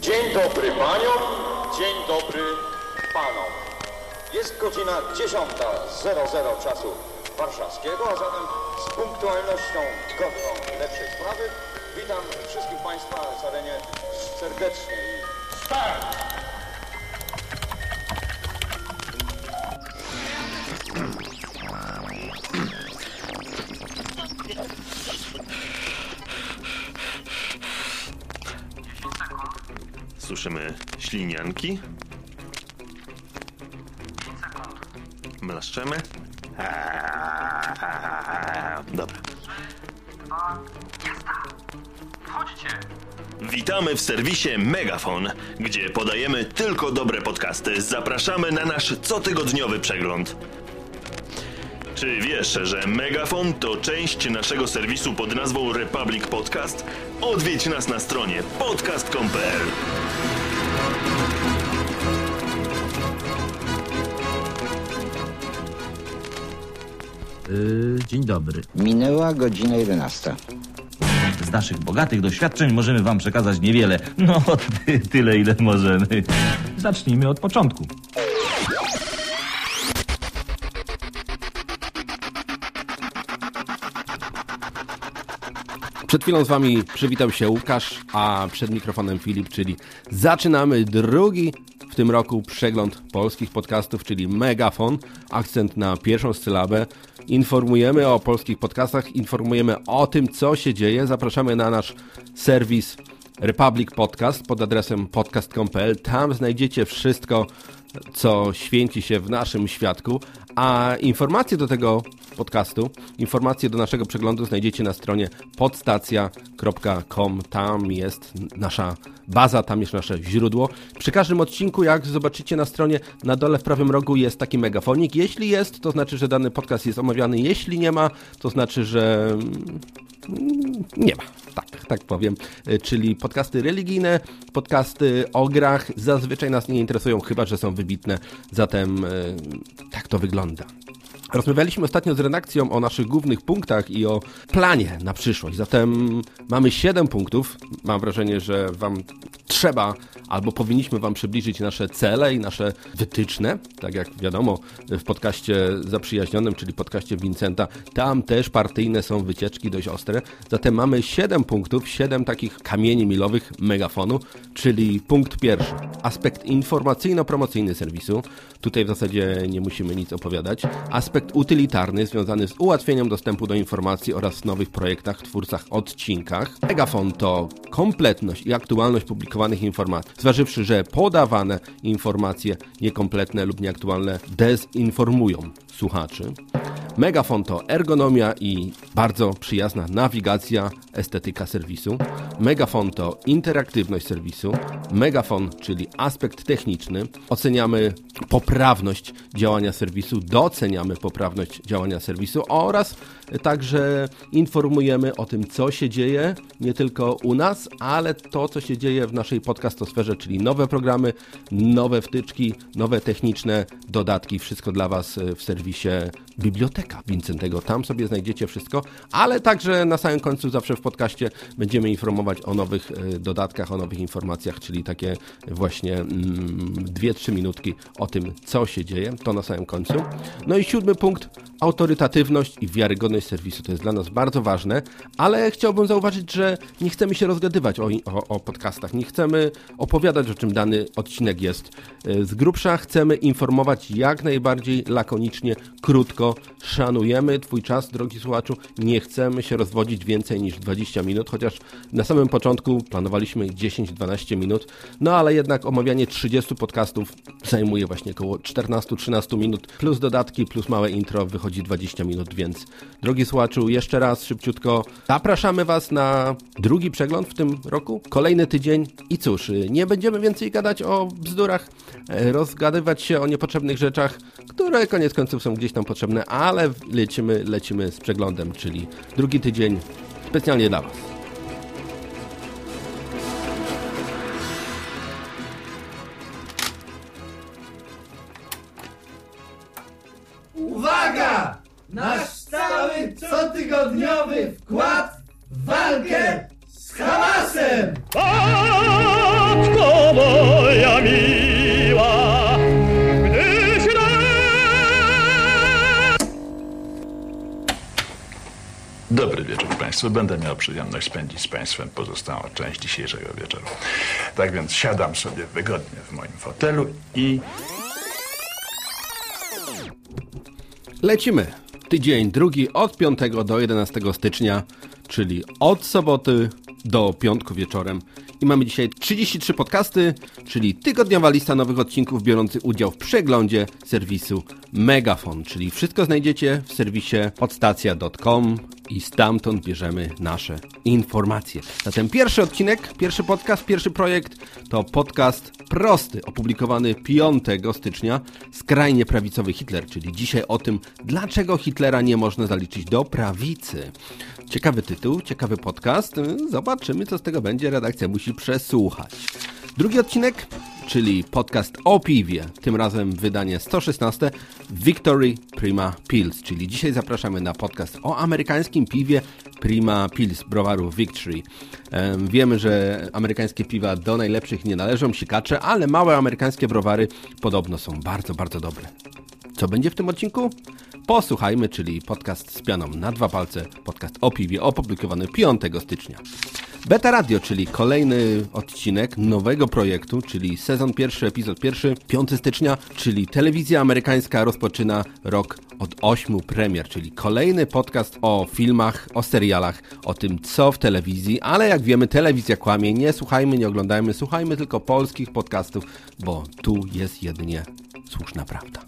Dzień dobry paniom, dzień dobry panom. Jest godzina 10.00 czasu warszawskiego, a zatem z punktualnością godną lepszej sprawy witam wszystkich państwa z arenie serdecznie i start! Słyszymy ślinianki. Mlaszczemy. Dobra. Witamy w serwisie Megafon, gdzie podajemy tylko dobre podcasty. Zapraszamy na nasz cotygodniowy przegląd. Czy wiesz, że Megafon to część naszego serwisu pod nazwą Republic Podcast? Odwiedź nas na stronie podcast.pl. Yy, dzień dobry. Minęła godzina 11. Z naszych bogatych doświadczeń możemy Wam przekazać niewiele. No, ty, tyle, ile możemy. Zacznijmy od początku. Przed chwilą z wami przywitał się Łukasz, a przed mikrofonem Filip, czyli zaczynamy drugi w tym roku przegląd polskich podcastów, czyli Megafon, akcent na pierwszą sylabę. Informujemy o polskich podcastach, informujemy o tym, co się dzieje. Zapraszamy na nasz serwis Republic Podcast pod adresem podcast.pl. Tam znajdziecie wszystko, co święci się w naszym świadku, a informacje do tego podcastu, informacje do naszego przeglądu znajdziecie na stronie podstacja.com. Tam jest nasza baza, tam jest nasze źródło. Przy każdym odcinku, jak zobaczycie na stronie, na dole w prawym rogu jest taki megafonik. Jeśli jest, to znaczy, że dany podcast jest omawiany. Jeśli nie ma, to znaczy, że mm, nie ma. Tak, tak powiem. Y, Czyli podcasty religijne, podcasty o grach zazwyczaj nas nie interesują, chyba że są wybitne. Zatem y, tak to wygląda. Rozmawialiśmy ostatnio z redakcją o naszych głównych punktach i o planie na przyszłość. Zatem mamy 7 punktów. Mam wrażenie, że Wam trzeba albo powinniśmy Wam przybliżyć nasze cele i nasze wytyczne. Tak jak wiadomo, w podcaście zaprzyjaźnionym, czyli podcaście Vincenta, tam też partyjne są wycieczki dość ostre. Zatem mamy 7 punktów, 7 takich kamieni milowych megafonu, czyli punkt pierwszy. Aspekt informacyjno-promocyjny serwisu. Tutaj w zasadzie nie musimy nic opowiadać. Aspekt utylitarny związany z ułatwieniem dostępu do informacji oraz nowych projektach, twórcach, odcinkach. Megafon to kompletność i aktualność publikowanych informacji. Zważywszy, że podawane informacje niekompletne lub nieaktualne dezinformują słuchaczy. Megafon to ergonomia i bardzo przyjazna nawigacja, estetyka serwisu. Megafon to interaktywność serwisu. Megafon, czyli aspekt techniczny. Oceniamy poprawność działania serwisu, doceniamy poprawność działania serwisu oraz także informujemy o tym, co się dzieje nie tylko u nas, ale to, co się dzieje w naszej podcastosferze, czyli nowe programy, nowe wtyczki, nowe techniczne dodatki, wszystko dla Was w serwisie Biblioteka Wincentego. Tam sobie znajdziecie wszystko, ale także na samym końcu zawsze w podcaście będziemy informować o nowych e, dodatkach, o nowych informacjach, czyli takie właśnie mm, 2-3 minutki o tym, co się dzieje, to na samym końcu. No i siódmy punkt, autorytatywność i wiarygodność serwisu. To jest dla nas bardzo ważne, ale chciałbym zauważyć, że nie chcemy się rozgadywać o, o, o podcastach, nie chcemy opowiadać, o czym dany odcinek jest. E, Z grubsza chcemy informować jak najbardziej lakonicznie, krótko. Szanujemy Twój czas, drogi słuchaczu. Nie chcemy się rozwodzić więcej niż 20 minut, chociaż na samym początku planowaliśmy 10-12 minut, no ale jednak omawianie 30 podcastów zajmuje właśnie około 14-13 minut, plus dodatki, plus małe intro, wychodzi 20 minut, więc drogi słuchaczu, jeszcze raz szybciutko zapraszamy Was na drugi przegląd w tym roku, kolejny tydzień i cóż, nie będziemy więcej gadać o bzdurach, rozgadywać się o niepotrzebnych rzeczach, które koniec końców są gdzieś tam potrzebne, ale lecimy, lecimy z przeglądem, czyli drugi tydzień specjalnie dla Was. Uwaga! Nasz stały cotygodniowy wkład w walkę z Hamasem! Państwu. Będę miał przyjemność spędzić z Państwem pozostałą część dzisiejszego wieczoru. Tak więc siadam sobie wygodnie w moim fotelu i Lecimy. Tydzień drugi od 5 do 11 stycznia, czyli od soboty do piątku wieczorem. I mamy dzisiaj 33 podcasty, czyli tygodniowa lista nowych odcinków biorących udział w przeglądzie serwisu Megafon, czyli wszystko znajdziecie w serwisie podstacja.com i stamtąd bierzemy nasze informacje. Zatem pierwszy odcinek, pierwszy podcast, pierwszy projekt to podcast prosty, opublikowany 5 stycznia, skrajnie prawicowy Hitler, czyli dzisiaj o tym, dlaczego Hitlera nie można zaliczyć do prawicy. Ciekawy tytuł, ciekawy podcast. Zobaczymy, co z tego będzie. Redakcja musi przesłuchać. Drugi odcinek, czyli podcast o piwie, tym razem wydanie 116 Victory Prima Pils, czyli dzisiaj zapraszamy na podcast o amerykańskim piwie Prima Pils browaru Victory. Em, Wiemy, że amerykańskie piwa do najlepszych nie należą, sikacze, ale małe amerykańskie browary podobno są bardzo, bardzo dobre. Co będzie w tym odcinku? Posłuchajmy, czyli podcast z pianą na dwa palce, podcast o piwie opublikowany 5 stycznia. Beta Radio, czyli kolejny odcinek nowego projektu, czyli sezon pierwszy, epizod pierwszy, 5 stycznia, czyli telewizja amerykańska rozpoczyna rok od 8 premier, czyli kolejny podcast o filmach, o serialach, o tym co w telewizji, ale jak wiemy telewizja kłamie, nie słuchajmy, nie oglądajmy, słuchajmy tylko polskich podcastów, bo tu jest jedynie słuszna prawda.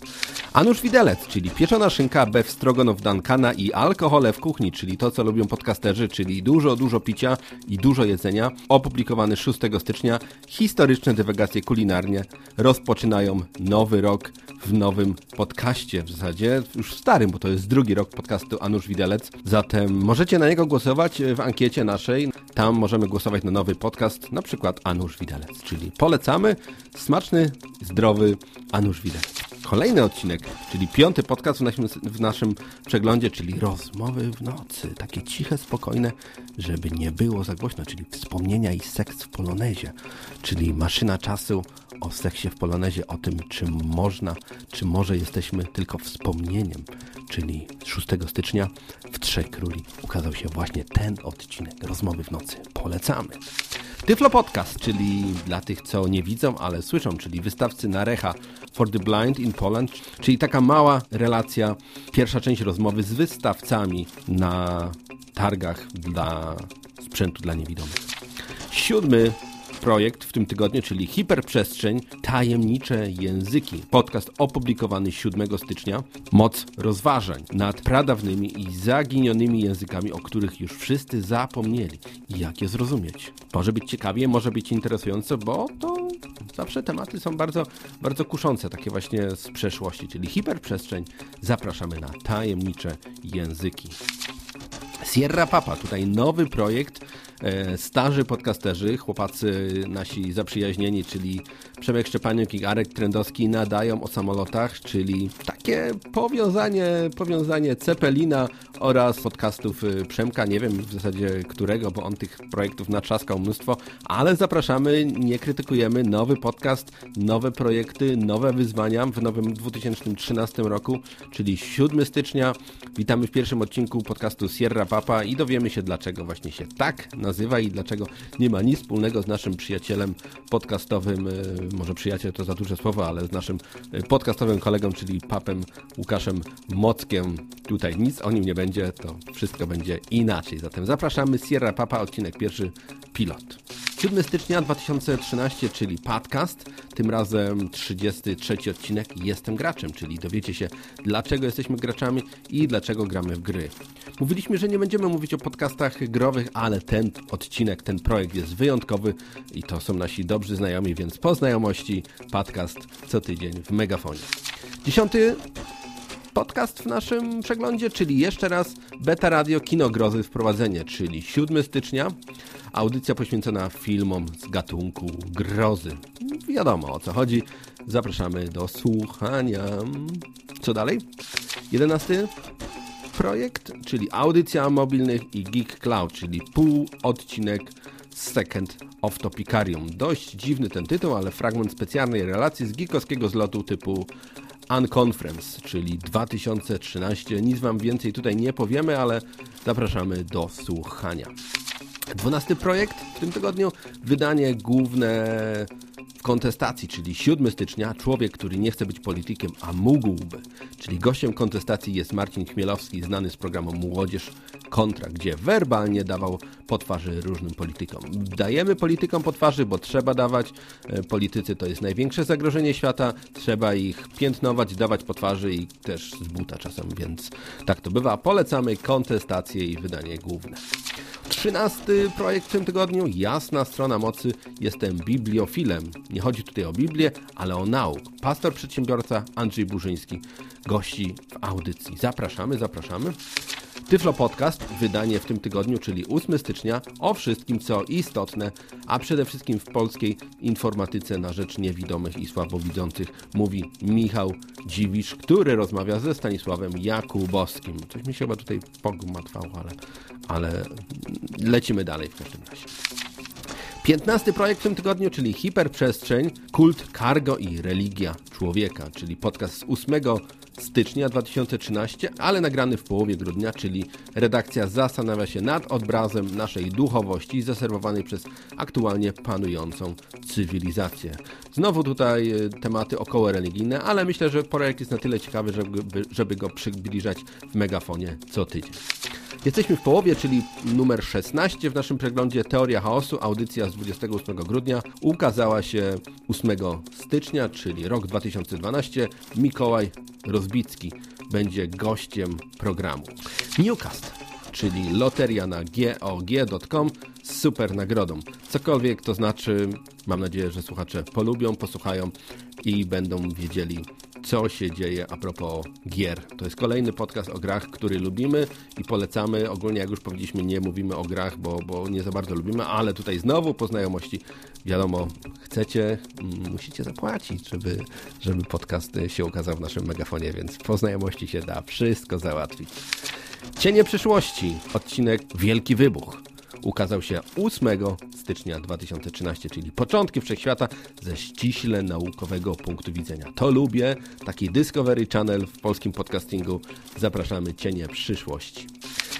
Anusz Widelec, czyli pieczona szynka, beef stroganow Duncana i alkohole w kuchni, czyli to, co lubią podcasterzy, czyli dużo, dużo picia i dużo jedzenia, opublikowany 6 stycznia. Historyczne dywagacje kulinarnie rozpoczynają nowy rok w nowym podcaście, w zasadzie już starym, bo to jest drugi rok podcastu Anusz Widelec. Zatem możecie na niego głosować w ankiecie naszej. Tam możemy głosować na nowy podcast, na przykład Anusz Widelec, czyli polecamy smaczny, zdrowy Anusz Widelec. Kolejny odcinek, czyli piąty podcast w naszym, w naszym przeglądzie, czyli rozmowy w nocy. Takie ciche, spokojne, żeby nie było za głośno, czyli wspomnienia i seks w polonezie, czyli maszyna czasu o seksie w polonezie, o tym, czym można, czy może jesteśmy tylko wspomnieniem, czyli 6 stycznia w Trzech Króli ukazał się właśnie ten odcinek rozmowy w nocy. Polecamy. Tyflo Podcast, czyli dla tych, co nie widzą, ale słyszą, czyli wystawcy Narecha for the Blind in Poland, czyli taka mała relacja, pierwsza część rozmowy z wystawcami na targach dla sprzętu dla niewidomych. Siódmy projekt w tym tygodniu, czyli Hiperprzestrzeń, Tajemnicze Języki. Podcast opublikowany 7 stycznia. Moc rozważań nad pradawnymi i zaginionymi językami, o których już wszyscy zapomnieli. Jak je zrozumieć? Może być ciekawie, może być interesujące, bo to zawsze tematy są bardzo, bardzo kuszące, takie właśnie z przeszłości, czyli hiperprzestrzeń. Zapraszamy na tajemnicze języki. Sierra Papa, tutaj nowy projekt. E, starzy podcasterzy, chłopacy nasi zaprzyjaźnieni, czyli Przemek Szczepaniuk i Arek Trendowski nadają o samolotach, czyli takie powiązanie, powiązanie Cepelina oraz podcastów y, Przemka, nie wiem w zasadzie którego, bo on tych projektów natrzaskał mnóstwo, ale zapraszamy, nie krytykujemy, nowy podcast, nowe projekty, nowe wyzwania w nowym 2013 roku, czyli 7 stycznia. Witamy w pierwszym odcinku podcastu Sierra Papa i dowiemy się dlaczego właśnie się tak nazywa i dlaczego nie ma nic wspólnego z naszym przyjacielem podcastowym, y, może przyjaciel to za duże słowo, ale z naszym y, podcastowym kolegą, czyli papem Łukaszem Mockiem. Tutaj nic o nim nie będzie, to wszystko będzie inaczej. Zatem zapraszamy Sierra Papa, odcinek pierwszy, pilot. 7 stycznia 2013, czyli podcast, tym razem 33 odcinek Jestem graczem, czyli dowiecie się dlaczego jesteśmy graczami i dlaczego gramy w gry. Mówiliśmy, że nie będziemy mówić o podcastach growych, ale ten odcinek, ten projekt jest wyjątkowy i to są nasi dobrzy znajomi, więc po znajomości podcast co tydzień w Megafonie. Dziesiąty podcast w naszym przeglądzie, czyli jeszcze raz Beta Radio Kino Grozy Wprowadzenie, czyli 7 stycznia. Audycja poświęcona filmom z gatunku grozy. Wiadomo o co chodzi. Zapraszamy do słuchania. Co dalej? 11 projekt, czyli audycja mobilnych i Geek Cloud, czyli pół odcinek Second of Topicarium. Dość dziwny ten tytuł, ale fragment specjalnej relacji z geekowskiego zlotu typu Unconference, czyli 2013. Nic wam więcej tutaj nie powiemy, ale zapraszamy do słuchania. Dwunasty projekt w tym tygodniu, wydanie główne w kontestacji, czyli 7 stycznia, człowiek, który nie chce być politykiem, a mógłby. Czyli gościem kontestacji jest Marcin Chmielowski, znany z programu Młodzież Kontra, gdzie werbalnie dawał po twarzy różnym politykom. Dajemy politykom po twarzy, bo trzeba dawać. E, Politycy to jest największe zagrożenie świata, trzeba ich piętnować, dawać po twarzy i też z buta czasem, więc tak to bywa. Polecamy kontestację i wydanie główne. Trzynasty projekt w tym tygodniu, Jasna Strona Mocy. Jestem bibliofilem. Nie chodzi tutaj o Biblię, ale o nauk. Pastor przedsiębiorca Andrzej Burzyński gości w audycji. Zapraszamy, zapraszamy. Tyflo Podcast, wydanie w tym tygodniu, czyli 8 stycznia, o wszystkim co istotne, a przede wszystkim w polskiej informatyce na rzecz niewidomych i słabowidzących mówi Michał Dziwisz, który rozmawia ze Stanisławem Jakubowskim. Coś mi się chyba tutaj pogmatwało, ale, ale lecimy dalej w każdym razie. 15 projekt w tym tygodniu, czyli Hiperprzestrzeń, Kult, Cargo i Religia Człowieka, czyli podcast z 8 stycznia 2013, ale nagrany w połowie grudnia, czyli redakcja zastanawia się nad obrazem naszej duchowości zaserwowanej przez aktualnie panującą cywilizację. Znowu tutaj e, tematy około religijne, ale myślę, że projekt jest na tyle ciekawy, żeby, żeby go przybliżać w megafonie co tydzień. Jesteśmy w połowie, czyli numer 16 w naszym przeglądzie Teoria Chaosu. Audycja z 28 grudnia ukazała się 8 stycznia, czyli rok 2012. Mikołaj Rozbicki będzie gościem programu. Newcast, czyli loteria na gog.com z super nagrodą. Cokolwiek to znaczy, mam nadzieję, że słuchacze polubią, posłuchają i będą wiedzieli, co się dzieje a propos gier. To jest kolejny podcast o grach, który lubimy i polecamy. Ogólnie, jak już powiedzieliśmy, nie mówimy o grach, bo, bo nie za bardzo lubimy, ale tutaj znowu po znajomości, wiadomo, chcecie, mm, musicie zapłacić, żeby, żeby podcast się ukazał w naszym megafonie, więc po znajomości się da wszystko załatwić. Cienie przyszłości, odcinek Wielki Wybuch ukazał się 8 stycznia 2013, czyli początki wszechświata ze ściśle naukowego punktu widzenia. To lubię, taki Discovery Channel w polskim podcastingu. Zapraszamy Cienie przyszłości.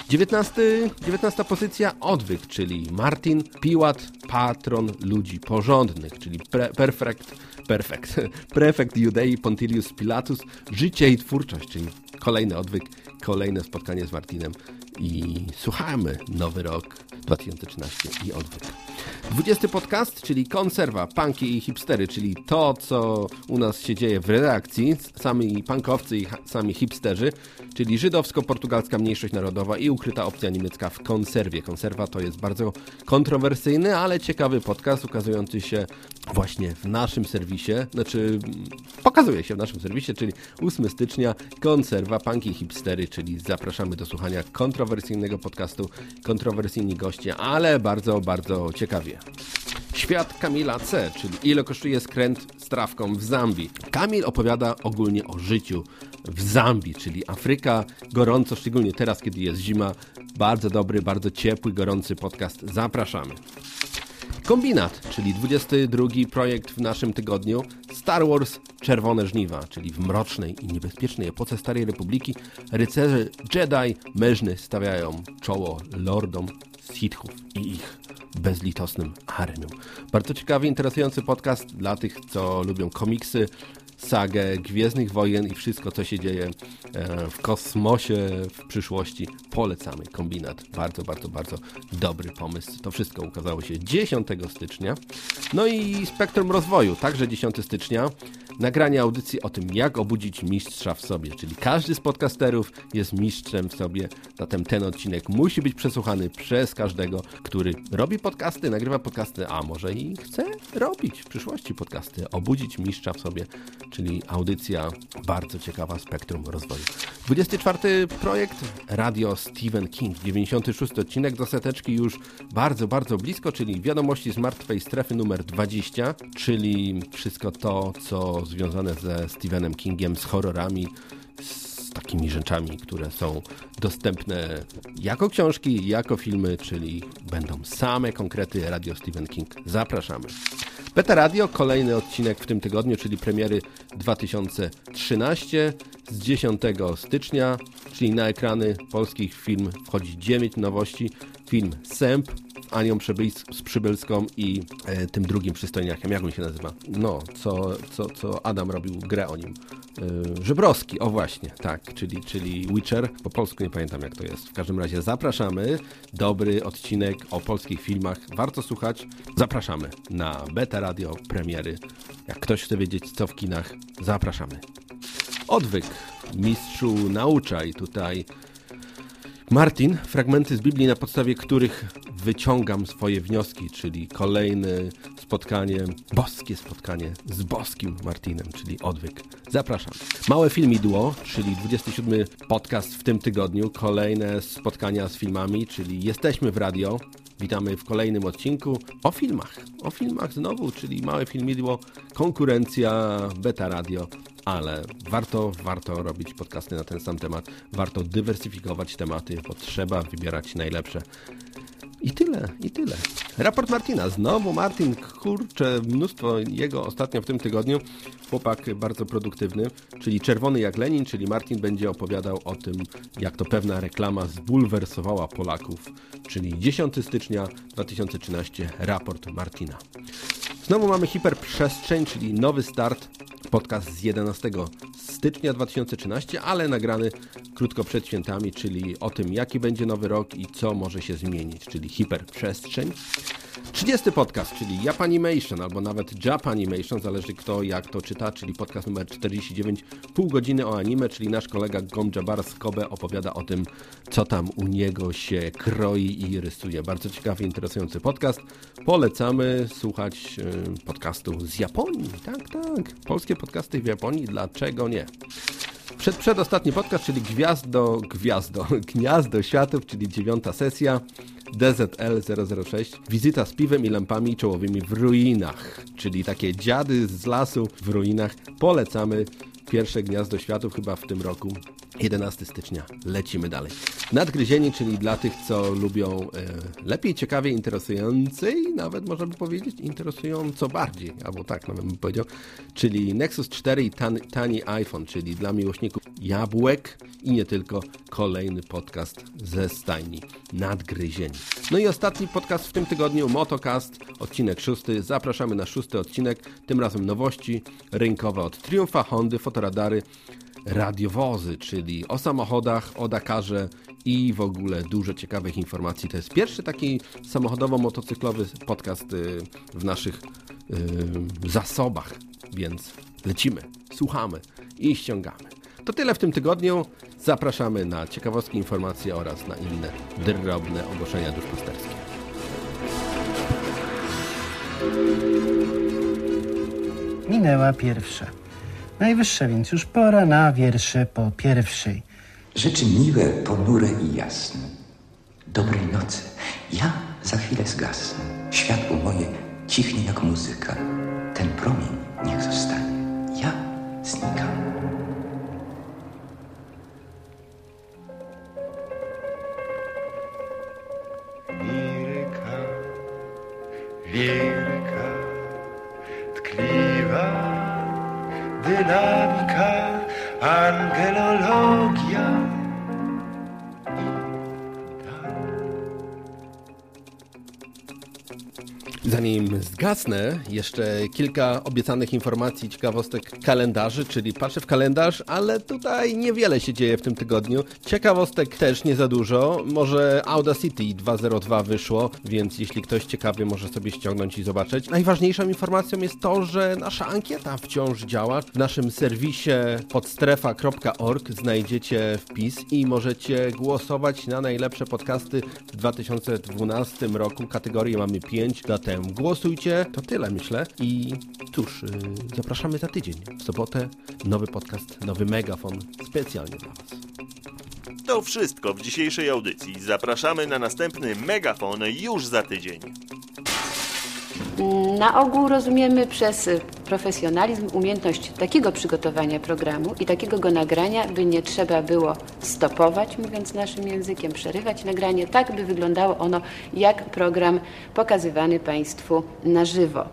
19, 19 pozycja Odwyk, czyli Martin Piłat, patron ludzi porządnych, czyli pre, perfect, perfect, prefekt Judei Pontilius Pilatus, życie i twórczość, czyli kolejny odwyk, kolejne spotkanie z Martinem i słuchamy Nowy Rok 2013 i odwyk. 20 podcast, czyli konserwa, punki i hipstery, czyli to, co u nas się dzieje w redakcji, sami punkowcy i sami hipsterzy, czyli żydowsko-portugalska mniejszość narodowa i ukryta opcja niemiecka w konserwie. Konserwa to jest bardzo kontrowersyjny, ale ciekawy podcast ukazujący się właśnie w naszym serwisie, znaczy pokazuje się w naszym serwisie, czyli 8 stycznia, konserwa, punki i hipstery, czyli zapraszamy do słuchania kontrowersyjnego podcastu, kontrowersyjni goście, ale bardzo, bardzo ciekawie. Świat Kamila C., czyli ile kosztuje skręt z trawką w Zambii. Kamil opowiada ogólnie o życiu w Zambii, czyli Afryka, gorąco, szczególnie teraz, kiedy jest zima. Bardzo dobry, bardzo ciepły, gorący podcast. Zapraszamy. Kombinat, czyli 22 projekt w naszym tygodniu. Star Wars Czerwone Żniwa, czyli w mrocznej i niebezpiecznej epoce Starej Republiki rycerze Jedi mężny stawiają czoło lordom Sithów i ich bezlitosnym armiom. Bardzo ciekawy, interesujący podcast dla tych, co lubią komiksy, sagę Gwiezdnych Wojen i wszystko, co się dzieje e, w kosmosie w przyszłości. Polecamy kombinat. Bardzo, bardzo, bardzo dobry pomysł. To wszystko ukazało się 10 stycznia. No i Spektrum Rozwoju, także 10 stycznia. Nagranie audycji o tym, jak obudzić mistrza w sobie, czyli każdy z podcasterów jest mistrzem w sobie, zatem ten odcinek musi być przesłuchany przez każdego, który robi podcasty, nagrywa podcasty, a może i chce robić w przyszłości podcasty, obudzić mistrza w sobie, czyli audycja bardzo ciekawa Spektrum Rozwoju. 24 projekt Radio Stephen King, 96 odcinek do seteczki już bardzo, bardzo blisko, czyli wiadomości z martwej strefy numer 20, czyli wszystko to, co związane ze Stephenem Kingiem, z horrorami, z takimi rzeczami, które są dostępne jako książki, jako filmy, czyli będą same konkrety Radio Stephen King. Zapraszamy. Beta Radio, kolejny odcinek w tym tygodniu, czyli premiery 2013 z 10 stycznia, czyli na ekrany polskich film wchodzi 9 nowości. Film Sęp, Anią Przybyls- z Przybylską i e, tym drugim przystojniakiem, jak on się nazywa? No, co, co, co Adam robił grę o nim. E, Żebrowski, o właśnie, tak, czyli, czyli Witcher. Po polsku nie pamiętam jak to jest. W każdym razie zapraszamy. Dobry odcinek o polskich filmach. Warto słuchać. Zapraszamy na Beta Radio premiery. Jak ktoś chce wiedzieć co w kinach, zapraszamy. Odwyk. Mistrzu nauczaj tutaj Martin, fragmenty z Biblii, na podstawie których wyciągam swoje wnioski, czyli kolejne spotkanie, boskie spotkanie z boskim Martinem, czyli odwyk. Zapraszam. Małe filmidło, czyli 27 podcast w tym tygodniu, kolejne spotkania z filmami, czyli jesteśmy w radio. Witamy w kolejnym odcinku o filmach. O filmach znowu, czyli małe filmidło, konkurencja, beta radio, ale warto, warto robić podcasty na ten sam temat. Warto dywersyfikować tematy, bo trzeba wybierać najlepsze. I tyle, i tyle. Raport Martina. Znowu Martin, kurczę, mnóstwo jego ostatnio w tym tygodniu. Chłopak bardzo produktywny, czyli czerwony jak Lenin, czyli Martin będzie opowiadał o tym, jak to pewna reklama zbulwersowała Polaków. Czyli 10 stycznia 2013, raport Martina. Znowu mamy hiperprzestrzeń, czyli nowy start, podcast z 11 stycznia 2013, ale nagrany krótko przed świętami, czyli o tym, jaki będzie nowy rok i co może się zmienić, czyli hiperprzestrzeń. 30 podcast, czyli Japanimation, albo nawet Japanimation, zależy kto jak to czyta, czyli podcast numer 49, pół godziny o anime, czyli nasz kolega Gomjabar z Kobe opowiada o tym, co tam u niego się kroi i rysuje. Bardzo ciekawy, interesujący podcast. Polecamy słuchać y, podcastu z Japonii. Tak, tak. Polskie podcasty w Japonii, dlaczego nie? Przed, przedostatni podcast, czyli Gwiazdo, Gwiazdo, Gniazdo Światów, czyli dziewiąta sesja, DZL006, wizyta z piwem i lampami czołowymi w ruinach, czyli takie dziady z lasu w ruinach. Polecamy pierwsze Gniazdo Światów chyba w tym roku, 11 stycznia. Lecimy dalej. Nadgryzieni, czyli dla tych, co lubią e, lepiej, ciekawie, interesującej, nawet można by powiedzieć, interesująco bardziej, albo tak nawet bym powiedział, czyli Nexus 4 i tan, tani iPhone, czyli dla miłośników jabłek i nie tylko kolejny podcast ze stajni Nadgryzieni. No i ostatni podcast w tym tygodniu, Motocast, odcinek szósty. Zapraszamy na szósty odcinek, tym razem nowości rynkowe od Triumfa, Hondy, fotoradary, radiowozy, czyli o samochodach, o Dakarze i w ogóle dużo ciekawych informacji. To jest pierwszy taki samochodowo-motocyklowy podcast y, w naszych y, zasobach, więc lecimy, słuchamy i ściągamy. To tyle w tym tygodniu. Zapraszamy na ciekawostki, informacje oraz na inne drobne ogłoszenia duszpasterskie. Minęła pierwsza. Najwyższa więc już pora na wiersze po pierwszej. Rzeczy miłe, ponure i jasne. Dobrej nocy. Ja za chwilę zgasnę. Światło moje cichnie jak muzyka. Ten promień niech zostanie. Ja znikam. Wielka, wielka, dynamica, anche la logia. Zanim zgasnę, jeszcze kilka obiecanych informacji, ciekawostek kalendarzy, czyli patrzę w kalendarz, ale tutaj niewiele się dzieje w tym tygodniu. Ciekawostek też nie za dużo. Może Audacity 2.02 wyszło, więc jeśli ktoś ciekawy, może sobie ściągnąć i zobaczyć. Najważniejszą informacją jest to, że nasza ankieta wciąż działa. W naszym serwisie podstrefa.org znajdziecie wpis i możecie głosować na najlepsze podcasty w 2012 roku. Kategorii mamy 5, głosujcie. To tyle, myślę. I cóż, yy, zapraszamy za tydzień. W sobotę nowy podcast, nowy megafon specjalnie dla Was. To wszystko w dzisiejszej audycji. Zapraszamy na następny megafon już za tydzień. Na ogół rozumiemy przez profesjonalizm umiejętność takiego przygotowania programu i takiego go nagrania, by nie trzeba było stopować, mówiąc naszym językiem, przerywać nagranie, tak by wyglądało ono jak program pokazywany Państwu na żywo.